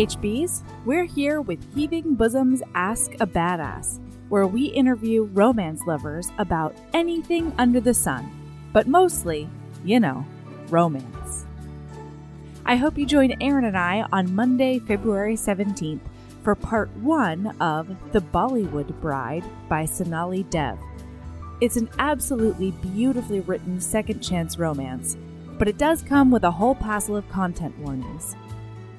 HBs, we're here with Heaving Bosoms Ask a Badass, where we interview romance lovers about anything under the sun, but mostly, you know, romance. I hope you join Aaron and I on Monday, February 17th for part one of The Bollywood Bride by Sonali Dev. It's an absolutely beautifully written second chance romance, but it does come with a whole passel of content warnings.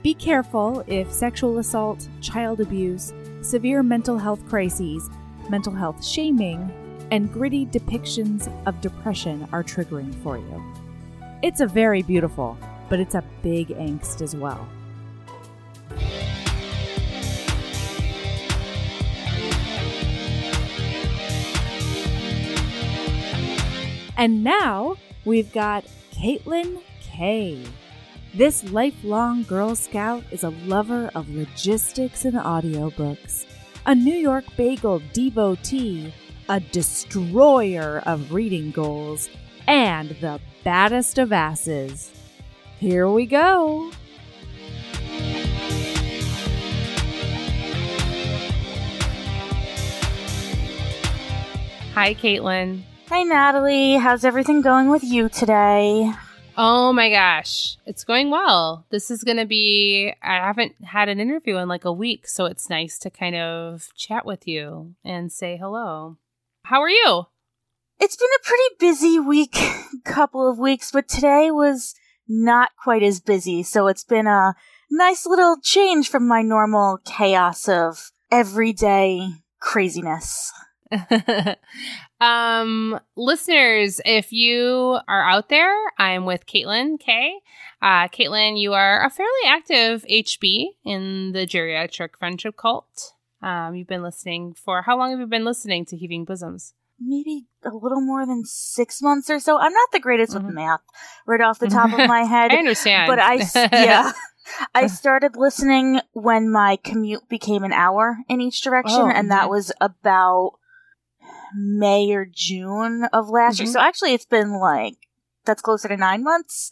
Be careful if sexual assault, child abuse, severe mental health crises, mental health shaming, and gritty depictions of depression are triggering for you. It's a very beautiful, but it's a big angst as well. And now we've got Caitlin Kay. This lifelong Girl Scout is a lover of logistics and audiobooks, a New York Bagel devotee, a destroyer of reading goals, and the baddest of asses. Here we go. Hi, Caitlin. Hi, Natalie. How's everything going with you today? Oh my gosh, it's going well. This is going to be, I haven't had an interview in like a week, so it's nice to kind of chat with you and say hello. How are you? It's been a pretty busy week, couple of weeks, but today was not quite as busy, so it's been a nice little change from my normal chaos of everyday craziness. um, listeners, if you are out there, I'm with Caitlin Kay. Uh, Caitlin, you are a fairly active HB in the geriatric friendship cult. Um, you've been listening for how long have you been listening to Heaving Bosoms? Maybe a little more than six months or so. I'm not the greatest mm-hmm. with math right off the top of my head. I understand. But I, yeah. I started listening when my commute became an hour in each direction, oh, and that was about May or June of last mm-hmm. year. So actually, it's been like that's closer to nine months.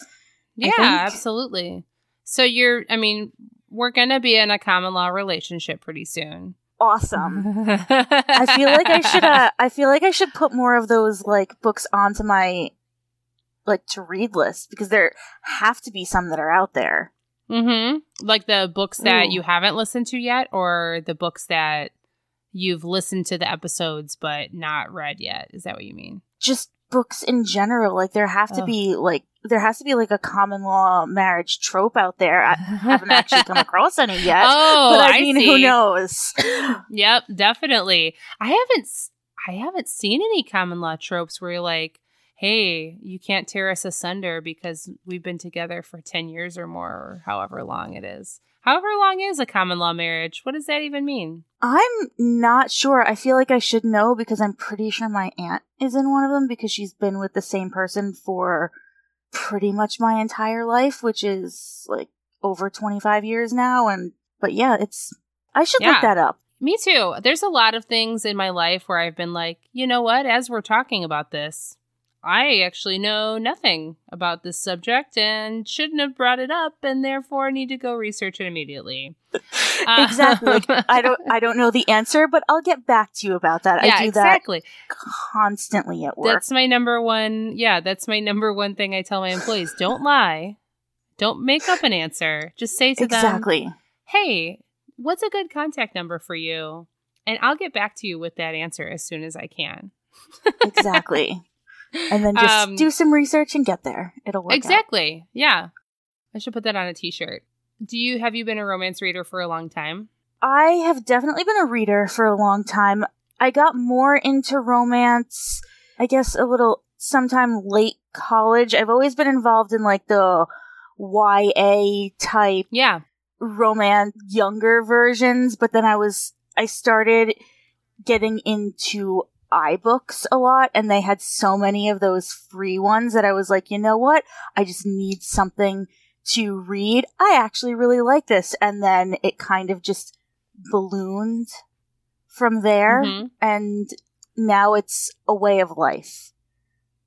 Yeah, absolutely. So you're, I mean, we're gonna be in a common law relationship pretty soon. Awesome. I feel like I should. Uh, I feel like I should put more of those like books onto my like to read list because there have to be some that are out there. Mm-hmm. Like the books that Ooh. you haven't listened to yet, or the books that you've listened to the episodes but not read yet. Is that what you mean? Just books in general. Like there have to oh. be like there has to be like a common law marriage trope out there. I haven't actually come across any yet. Oh, but I, I mean, see. who knows? yep, definitely. I haven't I haven't seen any common law tropes where you're like, "Hey, you can't tear us asunder because we've been together for 10 years or more or however long it is." However long is a common law marriage? What does that even mean? I'm not sure. I feel like I should know because I'm pretty sure my aunt is in one of them because she's been with the same person for pretty much my entire life, which is like over 25 years now. And, but yeah, it's, I should yeah. look that up. Me too. There's a lot of things in my life where I've been like, you know what, as we're talking about this, I actually know nothing about this subject and shouldn't have brought it up and therefore need to go research it immediately. Uh, exactly. I don't I don't know the answer, but I'll get back to you about that. Yeah, I do exactly. that constantly at work. That's my number one yeah, that's my number one thing I tell my employees. Don't lie. Don't make up an answer. Just say to exactly. them, Hey, what's a good contact number for you? And I'll get back to you with that answer as soon as I can. exactly and then just um, do some research and get there. It'll work. Exactly. Out. Yeah. I should put that on a t-shirt. Do you have you been a romance reader for a long time? I have definitely been a reader for a long time. I got more into romance, I guess a little sometime late college. I've always been involved in like the YA type yeah romance younger versions, but then I was I started getting into iBooks a lot and they had so many of those free ones that I was like, you know what? I just need something to read. I actually really like this. And then it kind of just ballooned from there. Mm-hmm. And now it's a way of life.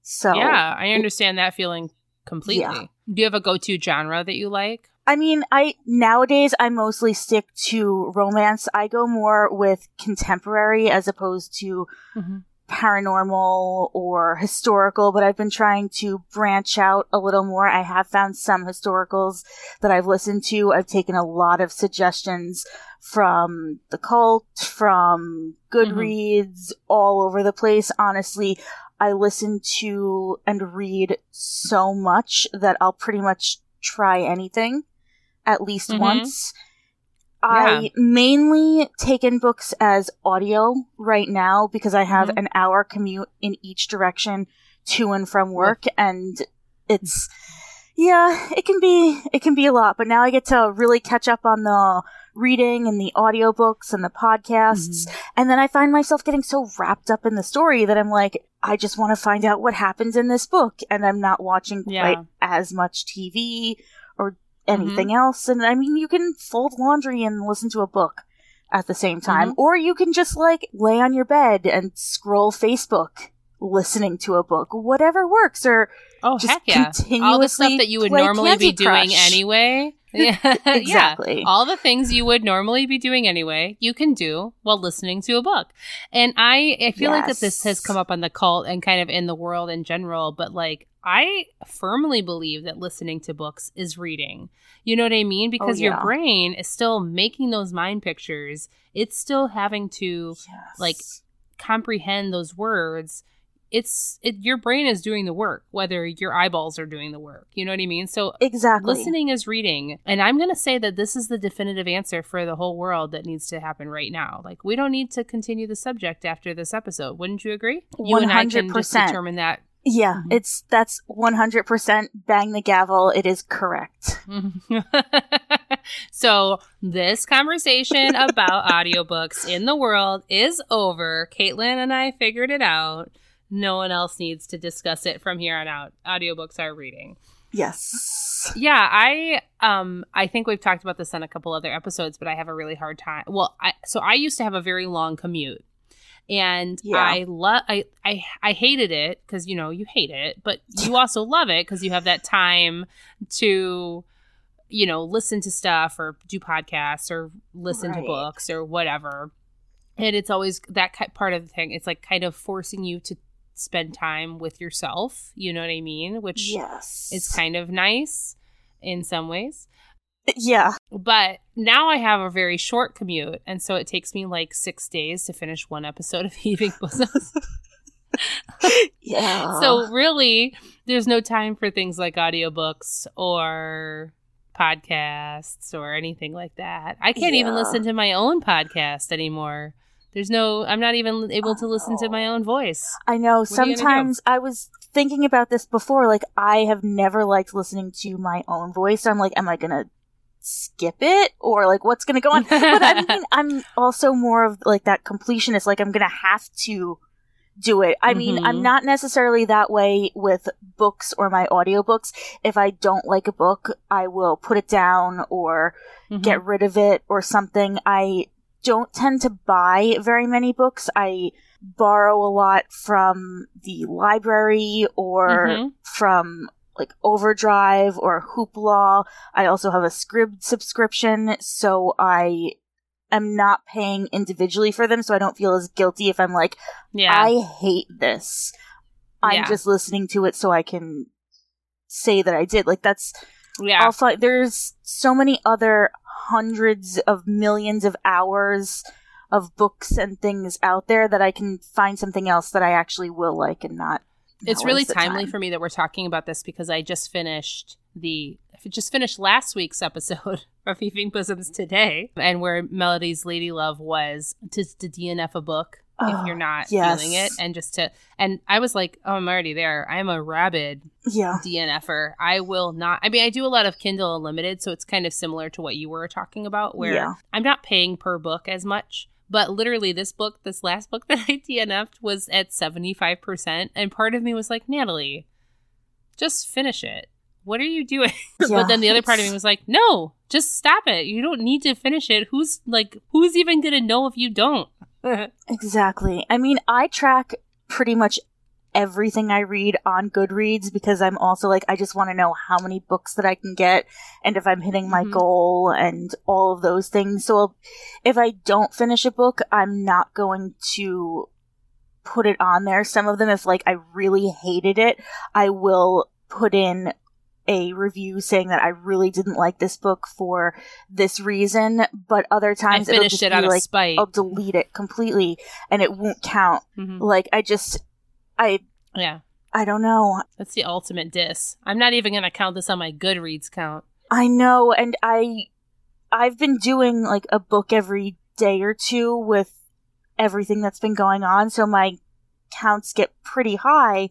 So Yeah, I understand it, that feeling completely. Yeah. Do you have a go to genre that you like? I mean, I nowadays I mostly stick to romance. I go more with contemporary as opposed to Mm-hmm. paranormal or historical, but I've been trying to branch out a little more. I have found some historicals that I've listened to. I've taken a lot of suggestions from the cult, from Goodreads, all over the place. Honestly, I listen to and read so much that I'll pretty much try anything at least Mhm. once. I mainly take in books as audio right now because I have Mhm. an hour commute in each direction to and from work and it's yeah, it can be it can be a lot, but now I get to really catch up on the reading and the audiobooks and the podcasts and then I find myself getting so wrapped up in the story that I'm like I just want to find out what happens in this book and I'm not watching Yeah. quite as much TV or anything else. And I mean, you can fold laundry and listen to a book at the same time, mm-hmm. or you can just like lay on your bed and scroll Facebook listening to a book, whatever works, or Oh just heck yeah! All the stuff that you would normally Candy be doing anyway. Yeah, Exactly. Yeah. All the things you would normally be doing anyway, you can do while listening to a book. And I, I feel like that this has come up on the cult and kind of in the world in general. But like, I firmly believe that listening to books is reading. You know what I mean? Oh, because your Oh, yeah. brain is still making those mind pictures. It's still having to Yes. like, comprehend those words it's it, your brain is doing the work whether your eyeballs are doing the work you know what i mean so exactly. listening is reading and i'm going to say that this is the definitive answer for the whole world that needs to happen right now like we don't need to continue the subject after this episode wouldn't you agree you and i can just determine that Yeah, Mhm. it's that's one hundred percent bang the gavel. It is correct. so this conversation about audiobooks in the world is over. Caitlin and I figured it out. No one else needs to discuss it from here on out. Audiobooks are reading. Yes. Yeah, I um I think we've talked about this on a couple other episodes, but I have a really hard time. Well, I so I used to have a very long commute. And Yeah. I love I, I I hated it because you know you hate it, but you also love it because you have that time to you know listen to stuff or do podcasts or listen to books or whatever. And it's always that part of the thing. It's like kind of forcing you to spend time with yourself. You know what I mean? Which Yes. is kind of nice in some ways. yeah. But now I have a very short commute, and so it takes me like six days to finish one episode of Heaving Bosoms. Yeah. so really, there's no time for things like audiobooks or podcasts or anything like that. I can't even listen to my own podcast anymore. There's no, I'm not even able to listen to my own voice. I know What are you gonna do? sometimes I was thinking about this before. Like, I have never liked listening to my own voice. I'm like, am I gonna skip it or like what's gonna go on? but I mean, I'm also more of like that completionist. Like, I'm gonna have to do it. I mean, Mhm. I'm not necessarily that way with books or my audiobooks. If I don't like a book, I will put it down or Mhm. get rid of it or something. I don't tend to buy very many books. I borrow a lot from the library or Mhm. from like Overdrive or Hoopla. I also have a Scribd subscription, so I am not paying individually for them, so I don't feel as guilty if I'm like, yeah. I hate this. I'm Yeah. just listening to it so I can say that I did. Like that's yeah. Find there's so many other hundreds of millions of hours of books and things out there that I can find something else that I actually will like and not. it's really timely time. for me that we're talking about this because I just finished the I just finished last week's episode of Heaving Bosoms today, and where Melody's Lady Love was to, to DNF a book if Oh, you're not yes. feeling it, and just to and I was like, oh, I'm already there. I'm a rabid Yeah. DNFer. I will not. I mean, I do a lot of Kindle Unlimited, so it's kind of similar to what you were talking about, where Yeah. I'm not paying per book as much. But literally, this book, this last book that I DNF'd was at 75%. And part of me was like, Natalie, just finish it. What are you doing? Yeah, but then the other part of me was like, no, just stop it. You don't need to finish it. Who's like, who's even going to know if you don't? Exactly. I mean, I track pretty much everything I read on Goodreads because I'm also like, I just want to know how many books that I can get and if I'm hitting my Mhm. goal and all of those things. So if I don't finish a book, I'm not going to put it on there. Some of them, if like I really hated it, I will put in a review saying that I really didn't like this book for this reason, but other I times it'll finished it out of spite. I'll delete it completely and it won't count. Mhm. Like I just I Yeah. I don't know. That's the ultimate diss. I'm not even going to count this on my Goodreads count. I know and I I've been doing like a book every day or two with everything that's been going on so my counts get pretty high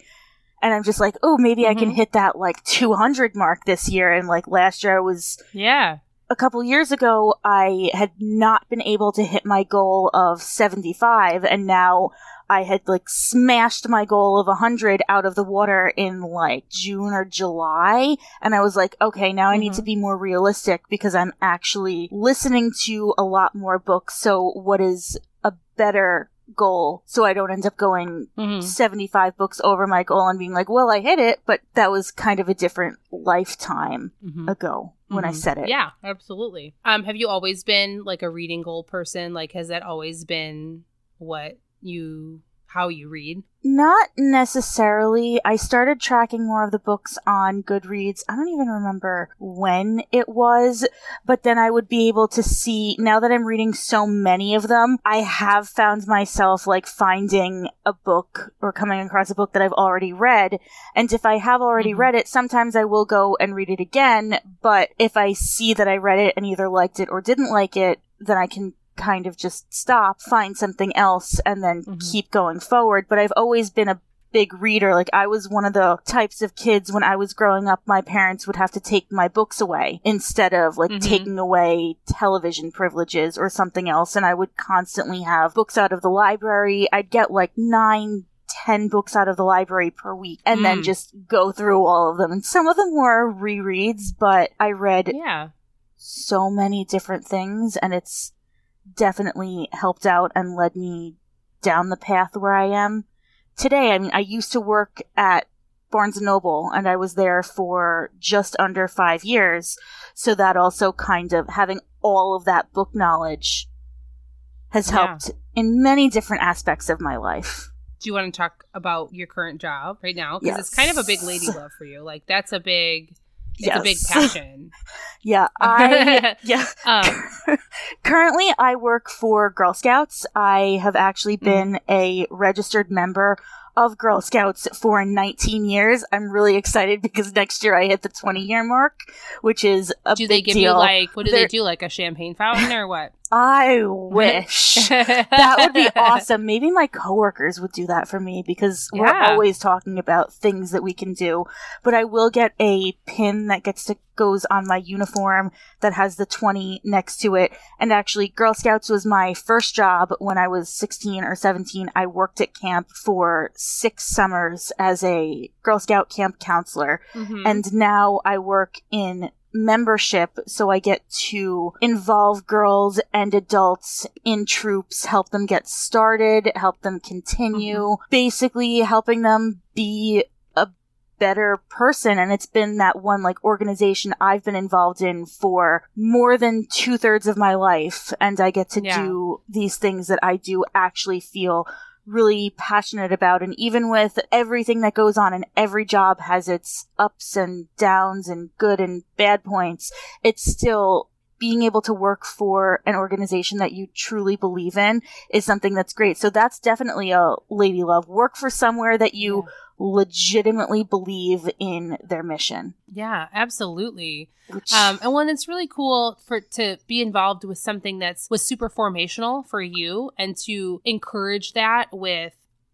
and I'm just like, "Oh, maybe I can Mhm. hit that like 200 mark this year." And like last year I was Yeah. a couple years ago, I had not been able to hit my goal of 75, and now I had like smashed my goal of 100 out of the water in like June or July. And I was like, okay, now I need Mhm. to be more realistic because I'm actually listening to a lot more books. So, what is a better goal so I don't end up going hmm 75 books over my goal and being like, well, I hit it, but that was kind of a different lifetime hmm ago when I Mhm. said it. Yeah, absolutely. Um, have you always been like a reading goal person? Like, has that always been what you, how you read? Not necessarily. I started tracking more of the books on Goodreads. I don't even remember when it was, but then I would be able to see, now that I'm reading so many of them, I have found myself like finding a book or coming across a book that I've already read. And if I have already Mhm. read it, sometimes I will go and read it again. But if I see that I read it and either liked it or didn't like it, then I can kind of just stop, find something else, and then Mhm. keep going forward. But I've always been a big reader. Like I was one of the types of kids when I was growing up, my parents would have to take my books away instead of like Mhm. taking away television privileges or something else. And I would constantly have books out of the library. I'd get like nine, ten books out of the library per week and then Mm. just go through all of them. And some of them were rereads, but I read Yeah. so many different things and it's definitely helped out and led me down the path where I am today. I mean, I used to work at Barnes and Noble and I was there for just under five years. So that also kind of having all of that book knowledge has Yeah. helped in many different aspects of my life. Do you want to talk about your current job right now? Because it's kind of a big lady love for you. Like that's a big, it's a big passion. yeah, I yeah. um, Currently, I work for Girl Scouts. I have actually Mm-hmm. been a registered member of Girl Scouts for 19 years. I'm really excited because next year I hit the 20 year mark, which is a do big they give deal. you like what do they They're- do? Like a champagne fountain or what? I wish. that would be awesome. Maybe my coworkers would do that for me because we're always talking about things that we can do. But I will get a pin that gets to goes on my uniform that has the 20 next to it. And actually Girl Scouts was my first job when I was 16 or 17. I worked at camp for 6 summers as a Girl Scout camp counselor Mhm. and now I work in membership so I get to involve girls and adults in troops, help them get started, help them continue, basically helping them be better person. And it's been that one like organization I've been involved in for more than two thirds of my life. And I get to Yeah. do these things that I do actually feel really passionate about. And even with everything that goes on and every job has its ups and downs and good and bad points it's still being able to work for an organization that you truly believe in is something that's great. So that's definitely a lady love. Work for somewhere that you legitimately believe in their mission yeah, absolutely. which Um, and when it's really cool for to be involved with something that's was super formational for you, and to encourage that with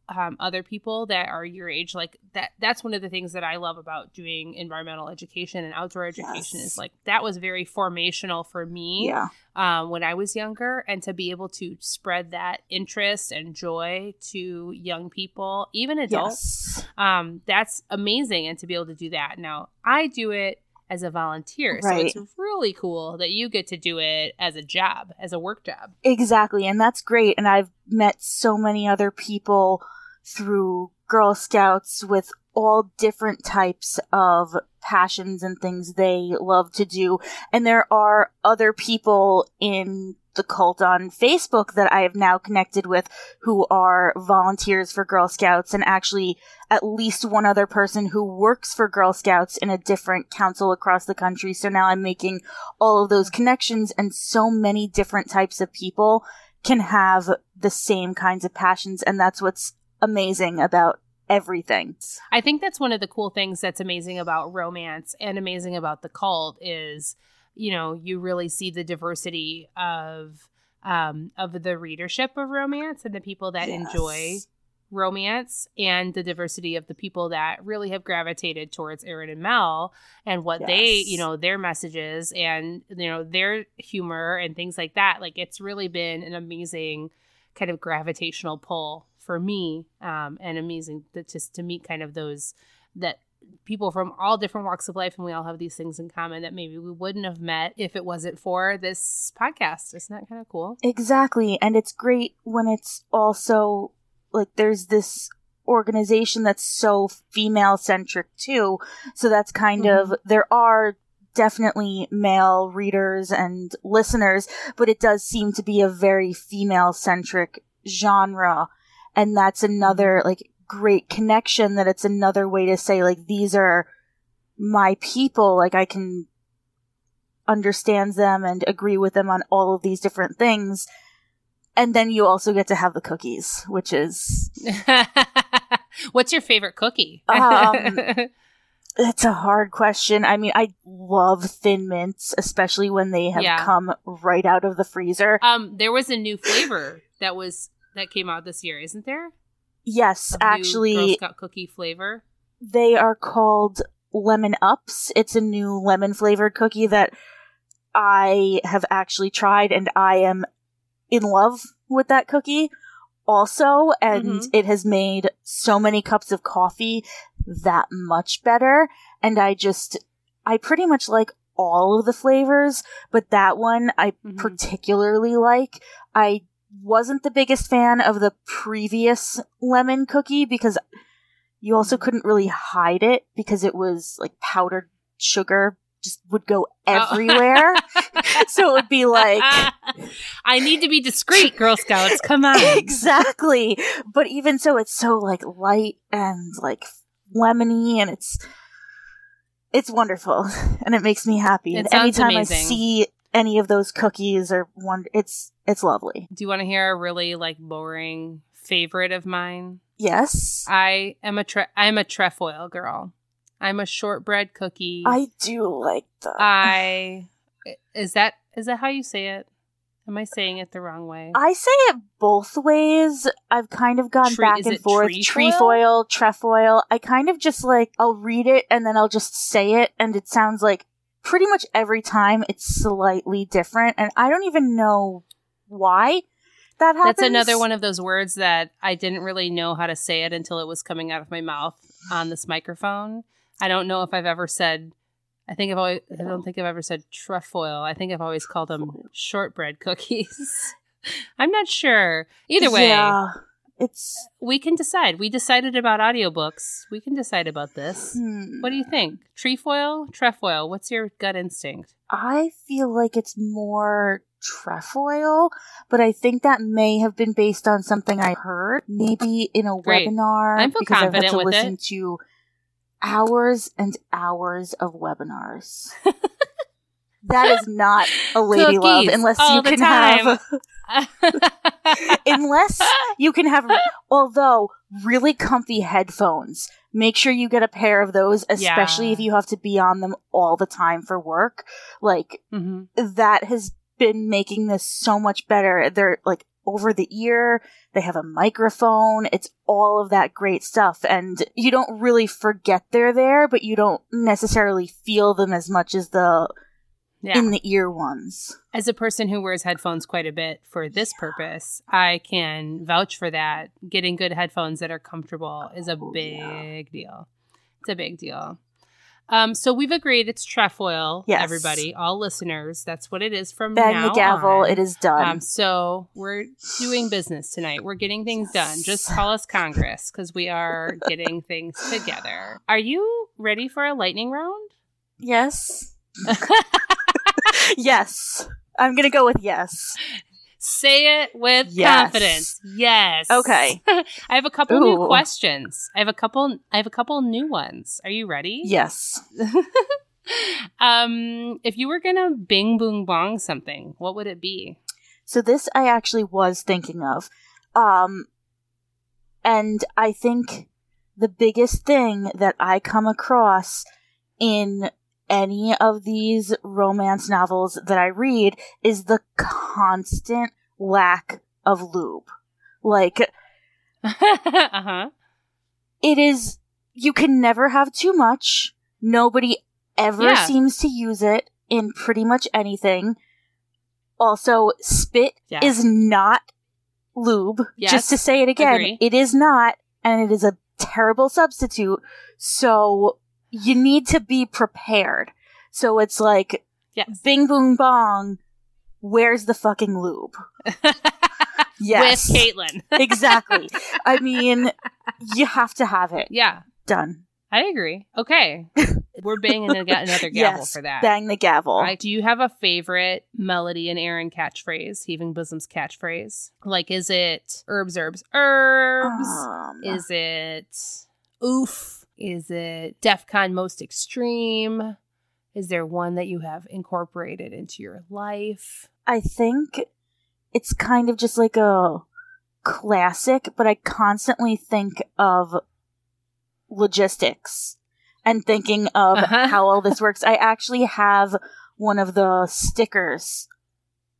um, other people that are your age, like that. That's one of the things that I love about doing environmental education and outdoor education Yes. is like that was very formational for me yeah um, when I was younger, and to be able to spread that interest and joy to young people, even adults yes um, that's amazing and to be able to do that now i do it as a volunteer Right. so it's really cool that you get to do it as a job as a work job Exactly, and that's great. And I've met so many other people through Girl Scouts with all different types of passions and things they love to do. And there are other people in the cult on Facebook that I have now connected with who are volunteers for Girl Scouts and actually at least one other person who works for Girl Scouts in a different council across the country. So now I'm making all of those connections and so many different types of people can have the same kinds of passions. And that's what's amazing about everything. I think that's one of the cool things that's amazing about romance and amazing about the cult is, you know, you really see the diversity of um of the readership of romance and the people that Yes. enjoy romance and the diversity of the people that really have gravitated towards Aaron and Mel and what they, you know, their messages and you know their humor and things like that. Like it's really been an amazing kind of gravitational pull for me um, and amazing to, just to meet kind of those that people from all different walks of life and we all have these things in common that maybe we wouldn't have met if it wasn't for this podcast isn't that kind of cool Exactly. And it's great when it's also like there's this organization that's so female centric too. So that's kind of, there are definitely male readers and listeners, but it does seem to be a very female centric genre. And that's another like great connection that it's another way to say like these are my people. Like I can understand them and agree with them on all of these different things. And then you also get to have the cookies, which is what's your favorite cookie Um, it's a hard question. I mean, I love thin mints, especially when they have Yeah. come right out of the freezer. um there was a new flavor that was that came out this year isn't there Yes, A new Girl actually, Scout cookie flavor they are called lemon ups. It's a new lemon flavored cookie that I have actually tried and I am in love with that cookie also and Mhm. it has made so many cups of coffee that much better and I just I pretty much like all of the flavors but that one I Mhm. particularly like. I wasn't the biggest fan of the previous lemon cookie because you also mm. couldn't really hide it because it was like powdered sugar just would go Oh. everywhere. so it would be like I need to be discreet, Girl Scouts. Come on. exactly. But even so it's so like light and like lemony and it's it's wonderful and it makes me happy. It and anytime amazing. I see any of those cookies or one it's it's lovely. Do you want to hear a really like boring favorite of mine? Yes. I am a tre- I'm a trefoil girl. I'm a shortbread cookie. I do like them. I is that is that how you say it? Am I saying it the wrong way? I say it both ways. I've kind of gone Tre- back and forth. Trefoil, trefoil. I kind of just like, I'll read it and then I'll just say it, and it sounds like pretty much every time it's slightly different, and I don't even know why that happens. That's another one of those words that I didn't really know how to say it until it was coming out of my mouth on this microphone. I don't know if I've ever said. I think I've always. I don't think I've ever said trefoil. I think I've always called them shortbread cookies. I'm not sure. Either way, Yeah. It's. we can decide. We decided about audiobooks. We can decide about this. Hmm, What do you think? Trefoil, trefoil. What's your gut instinct? I feel like it's more trefoil, but I think that may have been based on something I heard, maybe in a Great. webinar. I feel because I've had confident to with listen it. to hours and hours of webinars. that is not a lady love unless you can time. have unless you can have although really comfy headphones. Make sure you get a pair of those, especially Yeah. if you have to be on them all the time for work. Like hmm that has been making this so much better. They're like over the ear, they have a microphone, it's all of that great stuff. And you don't really forget they're there, but you don't necessarily feel them as much as the Yeah. in the ear ones. As a person who wears headphones quite a bit for this purpose, I can vouch for that. Getting good headphones that are comfortable is a Oh, big yeah. deal. It's a big deal. Um, so we've agreed it's trefoil. Yes. everybody, all listeners. That's what it is from Bang now the gavel. on. It is done. Um, so we're doing business tonight. We're getting things done. Just call us Congress because we are getting things together. Are you ready for a lightning round? yes. yes. I'm gonna go with yes. Say it with Yes. confidence. Yes. Okay. I have a couple new questions. I have a couple. I have a couple new ones. Are you ready? Yes. um, if you were gonna bing boom bong something, what would it be? So this I actually was thinking of. Um and I think the biggest thing that I come across in any of these romance novels that I read is the constant lack of lube. Like uh huh. it is you can never have too much. Nobody ever Yeah. seems to use it in pretty much anything. Also, spit is not lube. Yes. Just to say it again, Agree. it is not, and it is a terrible substitute. So you need to be prepared. So it's like, Yes. bing boom bong, where's the fucking lube? Yes. With Caitlin. exactly. I mean, you have to have it. yeah, Done. I agree. Okay, we're banging another gavel yes. for that. Bang the gavel. Right, do you have a favorite Melody and Aaron catchphrase? Heaving Bosom's catchphrase. Like, is it herbs, herbs, herbs? Um, Is it oof? Is it DEFCON most extreme? Is there one that you have incorporated into your life? I think it's kind of just like a classic, but I constantly think of logistics and thinking of Uh-huh. how all this works. I actually have one of the stickers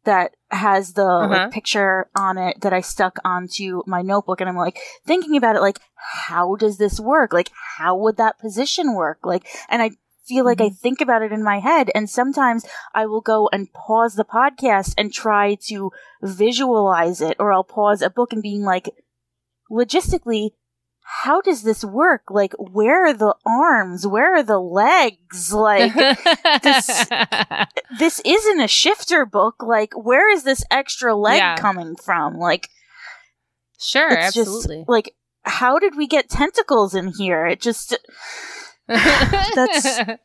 that has the Uh-huh. like, picture on it that I stuck onto my notebook and I'm like thinking about it like how does this work? Like how would that position work? Like and I feel like I think about it in my head and sometimes I will go and pause the podcast and try to visualize it or I'll pause a book and being like logistically how does this work? Like where are the arms? Where are the legs? Like this- this isn't a shifter book. Like, where is this extra leg Yeah. coming from? Like, sure, absolutely. just like, how did we get tentacles in here? It just, that's-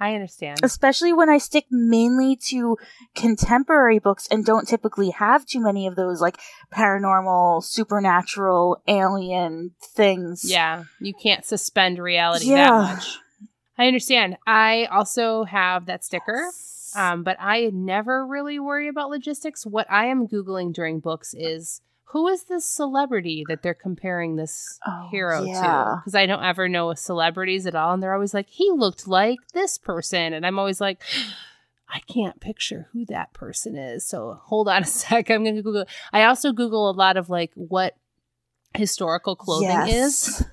I understand. especially when I stick mainly to contemporary books and don't typically have too many of those like paranormal, supernatural, alien things. Yeah, you can't suspend reality Yeah. that much. I understand. I also have that sticker, um, but I never really worry about logistics. What I am Googling during books is who is this celebrity that they're comparing this Oh, hero to? Because I don't ever know celebrities at all. And they're always like, he looked like this person. And I'm always like, I can't picture who that person is. So hold on a sec. I'm going to Google. I also Google a lot of like what historical clothing is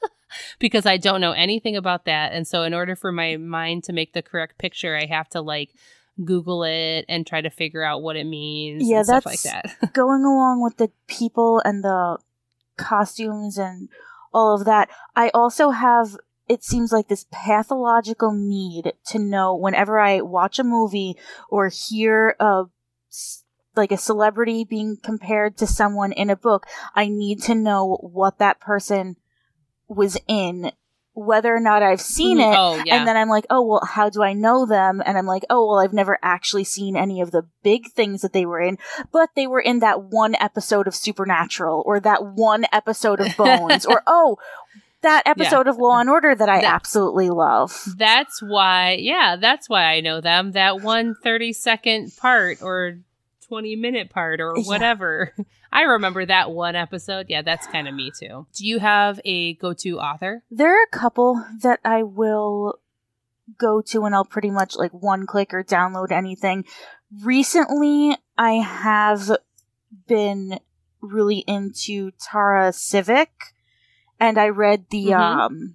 because I don't know anything about that. And so, in order for my mind to make the correct picture, I have to like Google it and try to figure out what it means Yeah, and stuff like that's- that. Going along with the people and the costumes and all of that, I also have it seems like this pathological need to know whenever I watch a movie or hear a like a celebrity being compared to someone in a book, I need to know what that person was in, whether or not I've seen mm-hmm. it. oh, yeah. And then I'm like, oh, well, how do I know them? And I'm like, oh, well, I've never actually seen any of the big things that they were in, but they were in that one episode of Supernatural or that one episode of Bones or, oh, that episode of Law and Order that I That- absolutely love. that's why, yeah, that's why I know them. That one 30 second part or 20 minute part or Yeah. I remember that one episode. Yeah, that's kind of me too. Do you have a go to author? There are a couple that I will go to and I'll pretty much like one click or download anything. Recently, I have been really into Tara Sivec and I read the Mhm. um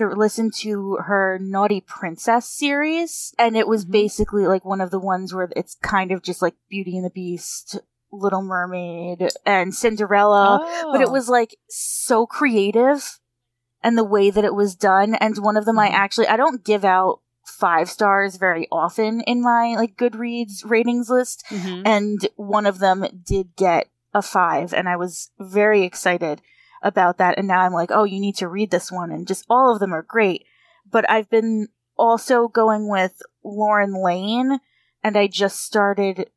or listened to her Naughty Princess series and it was Mhm. basically like one of the ones where it's kind of just like Beauty and the Beast, Little Mermaid and Cinderella but it Oh. was like so creative and the way that it was done. And one of them I Mhm. actually, I don't give out five stars very often in my like Goodreads ratings list. Mhm. And one of them did get a five. And I was very excited about that. And now I'm like, oh, you need to read this one. And just all of them are great. But I've been also going with Lauren Layne. And I just started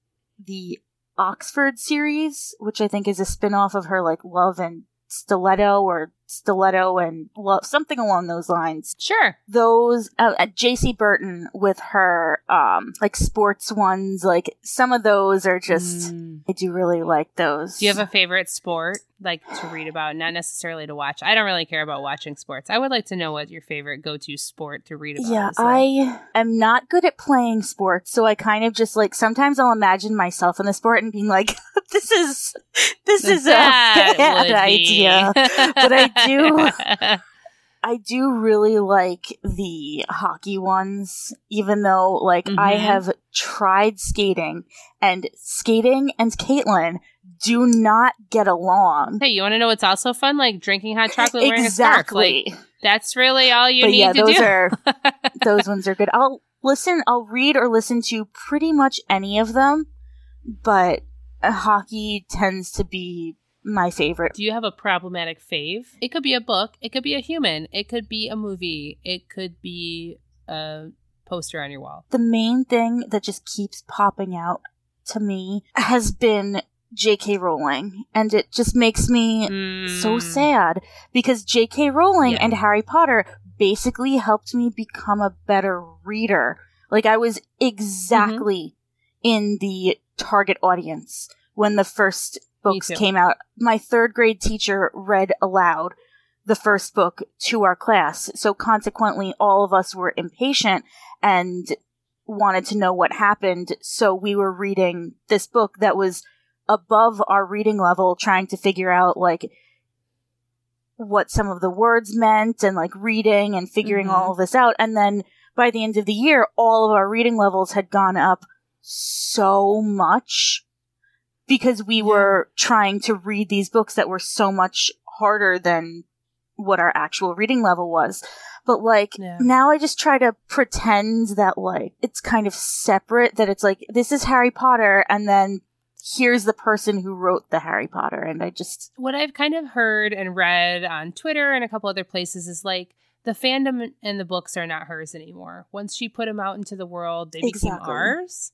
the Oxford series, which I think is a spin off of her like Love and Stiletto or Stiletto and Love, something along those lines. Sure. Those, uh, at Jaci Burton with her, um, like sports ones, like some of those are just, Mm. I do really like those. Do you have a favorite sport like to read about, not necessarily to watch? I don't really care about watching sports. I would like to know what your favorite go-to sport to read about. Yeah, is. I am not good at playing sports, so I kind of just like sometimes I'll imagine myself in the sport and being like, "This is this is a bad idea." But I do- I do really like the hockey ones, even though like I Mhm. have tried skating and skating and Caitlin do not get along. hey, you want to know what's also fun? Like drinking hot chocolate wearing a scarf. Like Exactly. that's really all you but need yeah, to those do. are those ones are good. I'll listen, I'll read or listen to pretty much any of them, but hockey tends to be my favorite. Do you have a problematic fave? It could be a book. It could be a human. It could be a movie. It could be a poster on your wall. The main thing that just keeps popping out to me has been J.K. Rowling, and it just makes me so Mm. sad because J.K. Rowling Yeah. and Harry Potter basically helped me become a better reader. Like I was exactly Mm-hmm. in the target audience when the first books came out. My third grade teacher read aloud the first book to our class. So consequently, all of us were impatient and wanted to know what happened. So we were reading this book that was above our reading level, trying to figure out like what some of the words meant and like reading and figuring Mhm. all of this out. And then by the end of the year, all of our reading levels had gone up so much because we were trying to read these books that were so much harder than what our actual reading level was. But like Yeah. now I just try to pretend that like it's kind of separate, that it's like this is Harry Potter and then here's the person who wrote the Harry Potter and I just what I've kind of heard and read on Twitter and a couple other places is like the fandom and the books are not hers anymore. Once she put them out into the world, they became ours.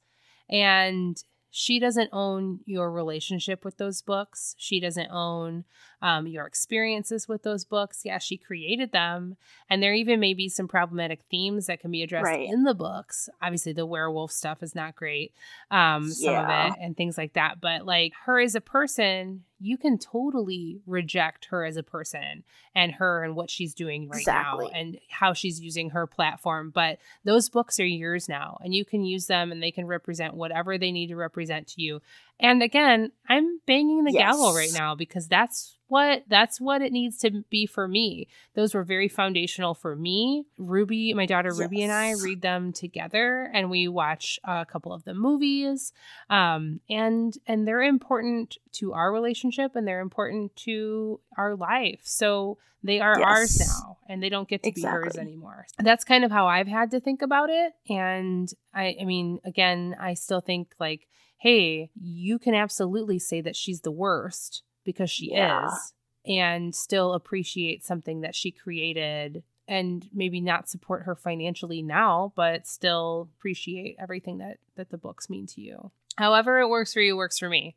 And she doesn't own your relationship with those books. She doesn't own um, your experiences with those books. Yeah, she created them. And there even may be some problematic themes that can be addressed Right. in the books. Obviously, the werewolf stuff is not great, um, some Yeah. of it, and things like that. But like her as a person, you can totally reject her as a person and her and what she's doing right Exactly. now and how she's using her platform. But those books are yours now, and you can use them and they can represent whatever they need to represent to you. And again, I'm banging the gavel right now because that's what that's what it needs to be for me. Those were very foundational for me. Ruby, my daughter Ruby and I read them together and we watch a couple of the movies. Um and and they're important to our relationship and they're important to our life. So they are ours now and they don't get to be hers anymore. That's kind of how I've had to think about it. And I I mean, again, I still think like, hey, you can absolutely say that she's the worst because she Yeah. is and still appreciate something that she created and maybe not support her financially now but still appreciate everything that that the books mean to you however it works for you works for me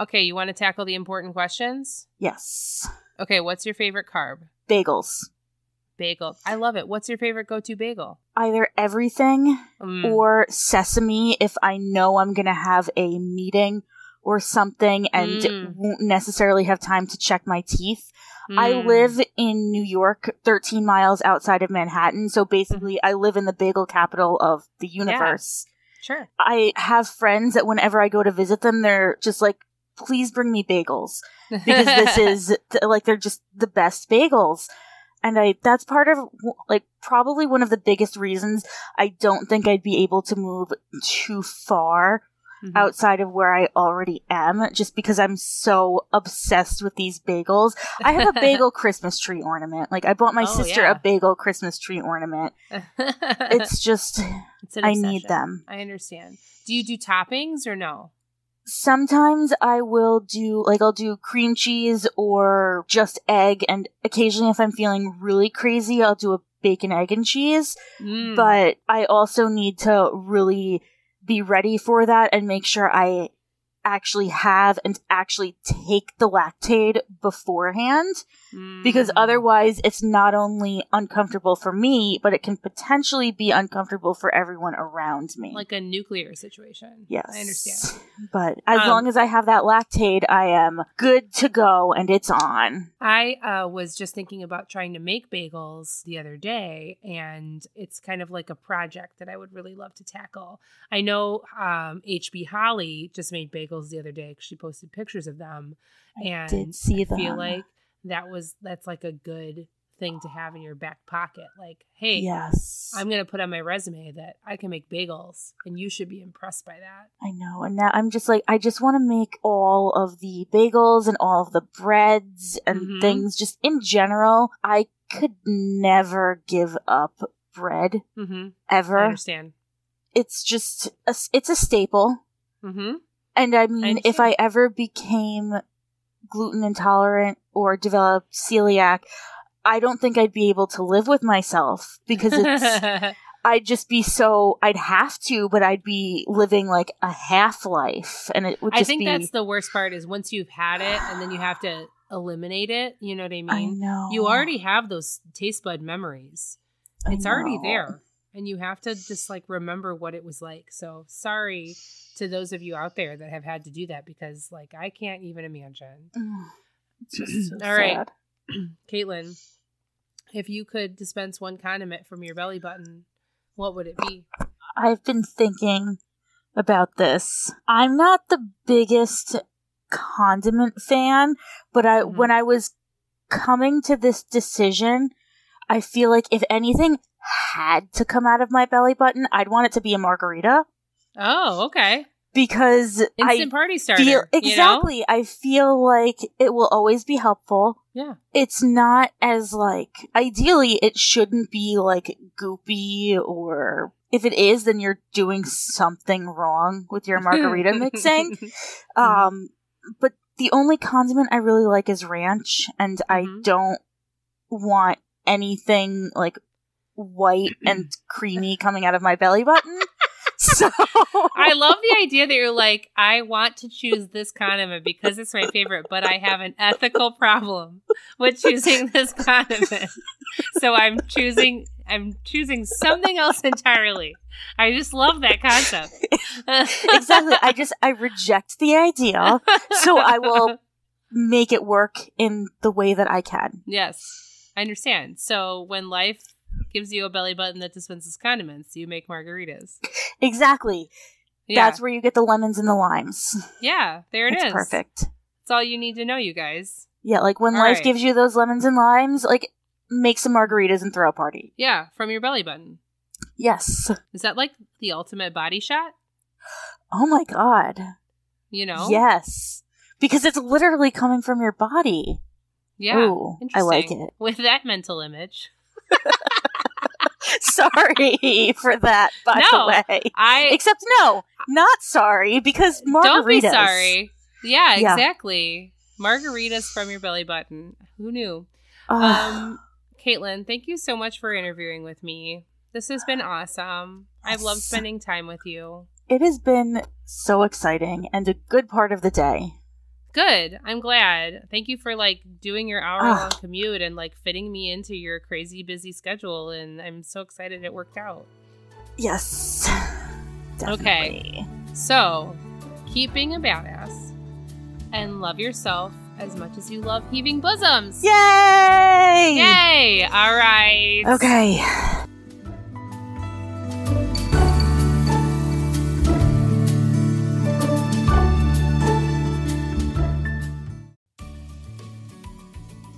okay you want to tackle the important questions yes. okay what's your favorite carb Bagels. Bagel i love it what's your favorite go-to bagel Either everything Mm, or sesame if I know I'm going to have a meeting or something and Mm. won't necessarily have time to check my teeth. I mm. live in New York, 13 miles outside of Manhattan. So basically, I live in the bagel capital of the universe. sure I have friends that whenever I go to visit them, they're just like, please bring me bagels because this is like, they're just the best bagels. And I, that's part of like probably one of the biggest reasons I don't think I'd be able to move too far Mhm. outside of where I already am just because I'm so obsessed with these bagels. I have a bagel Christmas tree ornament. Like I bought my Oh, sister yeah. a bagel Christmas tree ornament. It's just It's I need them. I understand. Do you do toppings or no? Sometimes I will do like I'll do cream cheese or just egg and occasionally if I'm feeling really crazy I'll do a bacon egg and cheese. Mm. but I also need to really be ready for that and make sure I actually have and actually take the Lactaid beforehand because Mm. otherwise it's not only uncomfortable for me but it can potentially be uncomfortable for everyone around me. like a nuclear situation. yes. I understand. But as Um, long as I have that Lactaid I am good to go and it's on. I uh, was just thinking about trying to make bagels the other day, and it's kind of like a project that I would really love to tackle. I know um, HB Holly just made bagels the other day because she posted pictures of them, and did see I feel like that was that's like a good thing to have in your back pocket. Like, hey, Yes. I'm gonna put on my resume that I can make bagels, and you should be impressed by that. I know. And now I'm just like, I just want to make all of the bagels and all of the breads and Mhm. things just in general. I could never give up bread Mm-hmm. I ever. understand. It's just, a, it's a staple. Mm-hmm. And I mean, if. I ever became gluten intolerant or developed celiac, I don't think I'd be able to live with myself because it's, I'd just be so, I'd have to, but I'd be living like a half life and it would I think be. that's the worst part is once you've had it and then you have to eliminate it. You know what I I mean? know. You already have those taste bud memories. I It's already there. And you have to just like remember what it was like. So sorry to those of you out there that have had to do that because like I can't even imagine. Mm. It's just so All right. sad. Caitlin, if you could dispense one condiment from your belly button, what would it be? I've been thinking about this. I'm not the biggest condiment fan, but I Mhm. when I was coming to this decision, I feel like if anything had to come out of my belly button, I'd want it to be a margarita Oh, okay. Because Instant I party starter. feel you know? exactly. I feel like it will always be helpful. Yeah. it's not as like ideally it shouldn't be like goopy or if it is then you're doing something wrong with your margarita mixing um but the only condiment i really like is ranch and Mhm. i don't want anything like white and creamy coming out of my belly button so I love the idea that you're like, I want to choose this condiment because it's my favorite, but I have an ethical problem with choosing this condiment. So I'm choosing I'm choosing something else entirely. I just love that concept. exactly i just i reject the idea so I will- make it work in the way that i can Yes. I understand. So when life gives you a belly button that dispenses condiments, you make margaritas. exactly Yeah. That's where you get the lemons and the limes. yeah, there it it's is. perfect. That's all you need to know, you guys. Yeah, like when All life right. gives you those lemons and limes, like make some margaritas and throw a party. Yeah, from your belly button. Yes. Is that like the ultimate body shot? Oh my god. You know? Yes. Because it's literally coming from your body. Yeah. Ooh, I like it. With that mental image. sorry for that, by No, the way. I Except no, not sorry because margaritas. don't be sorry. Yeah, Yeah. exactly. Margaritas from your belly button. Who knew? Um, Caitlin, thank you so much for interviewing with me. This has been awesome. I've loved spending time with you. it has been so exciting and a good part of the day. Good. I'm glad. Thank you for like doing your hour Ah. long commute and like fitting me into your crazy busy schedule. And I'm so excited it worked out. Yes. Definitely. So, keep being a badass and love yourself as much as you love heaving bosoms. Yay! Yay! All right. Okay.